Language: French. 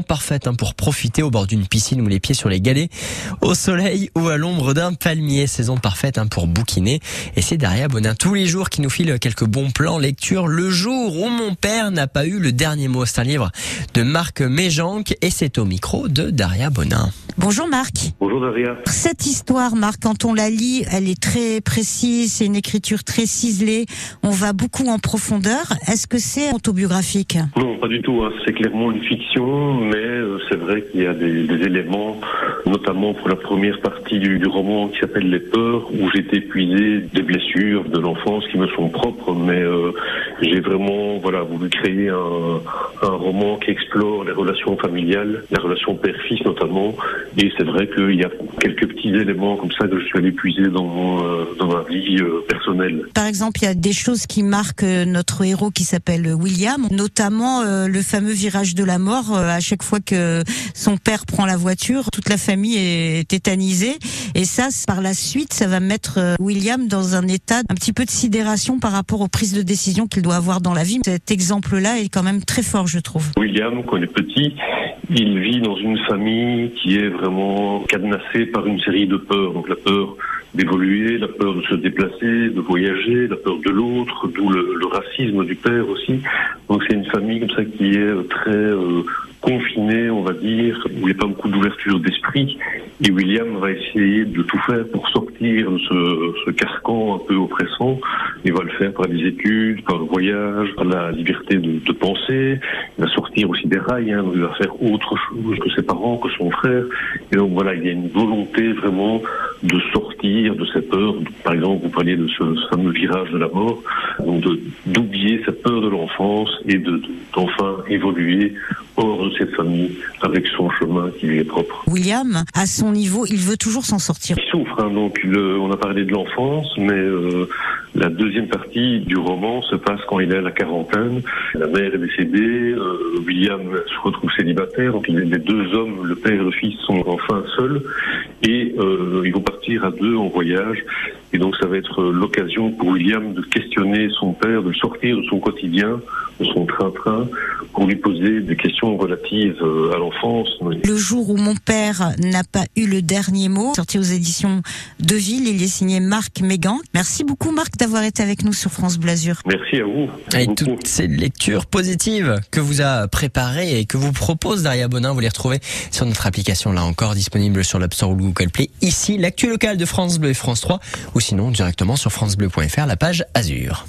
parfaite hein, pour profiter au bord d'une piscine ou les pieds sur les galets, au soleil ou à l'ombre d'un palmier. Saison parfaite hein, pour bouquiner. Et c'est Daria Bonin tous les jours qui nous file quelques bons plans lecture. Le jour où mon père n'a pas eu le dernier mot. C'est un livre de Marc Méjanc et c'est au micro de Daria Bonin. Bonjour Marc. Bonjour Daria. Cette histoire, Marc, quand on la lit, elle est très précise, c'est une écriture très ciselée, on va beaucoup en profondeur. Est-ce que c'est autobiographique? Non, pas du tout. Hein. C'est clairement une fiction, mais euh, c'est vrai qu'il y a des, des, éléments, notamment pour la première partie du, roman qui s'appelle Les peurs, où été épuisé des blessures de l'enfance qui me sont propres, mais euh, j'ai vraiment voulu créer un, roman qui explore les relations familiales, la relation père-fils notamment, et c'est vrai qu'il y a quelques petits éléments comme ça que je suis allé puiser dans, euh, ma vie euh, personnelle. Par exemple, il y a des choses qui marquent notre héros qui s'appelle William, notamment le fameux virage de la mort. à chaque fois que son père prend la voiture, toute la famille est tétanisée. Et ça, par la suite, ça va mettre William dans un état un petit peu de sidération par rapport aux prises de décision qu'il doit avoir dans la vie. Cet exemple-là est quand même très fort, je trouve. William, quand il est petit, il vit dans une famille qui est vraiment cadenassée par une série de peurs. Donc la peur d'évoluer, la peur de se déplacer, de voyager, la peur de l'autre, d'où le, racisme du père aussi. Donc c'est une famille comme ça qui est très euh, confinée, on va dire, où il n'y a pas beaucoup d'ouverture d'esprit. Et William va essayer de tout faire pour sortir de ce, ce carcan un peu oppressant. Il va le faire par les études, par le voyage, par la liberté de, de penser. Il va sortir aussi des rails, hein, il va faire autre chose que ses parents, que son frère. Et donc voilà, il y a une volonté vraiment de sortir de cette peur. Par exemple, vous parliez de ce fameux virage de la mort, donc d'oublier cette peur de l'enfance et de d'enfin évoluer hors de cette famille avec son chemin qui lui est propre. William, à son niveau, il veut toujours s'en sortir. Il souffre, hein, donc le, on a parlé de l'enfance, mais euh, la deuxième partie du roman se passe quand il est à la quarantaine. La mère est décédée, euh, William se retrouve célibataire, donc les deux hommes, le père et le fils, sont enfin seuls et euh, ils vont partir à deux en voyage. Et donc ça va être l'occasion pour William de questionner son père, de sortir de son quotidien, de son train-train, pour lui poser des questions relatives euh, à l'enfance. Le jour où mon père n'a pas eu le dernier mot, sorti aux éditions de Ville, il est signé Marc Mégan. Merci beaucoup Marc été avec nous sur France Blasure. Merci à vous. Et toutes ces lectures positives que vous a préparées et que vous propose Daria Bonin, vous les retrouvez sur notre application là encore disponible sur l'App Store ou Google Play. Ici, l'actu local de France Bleu et France 3 ou sinon directement sur francebleu.fr, la page Azur.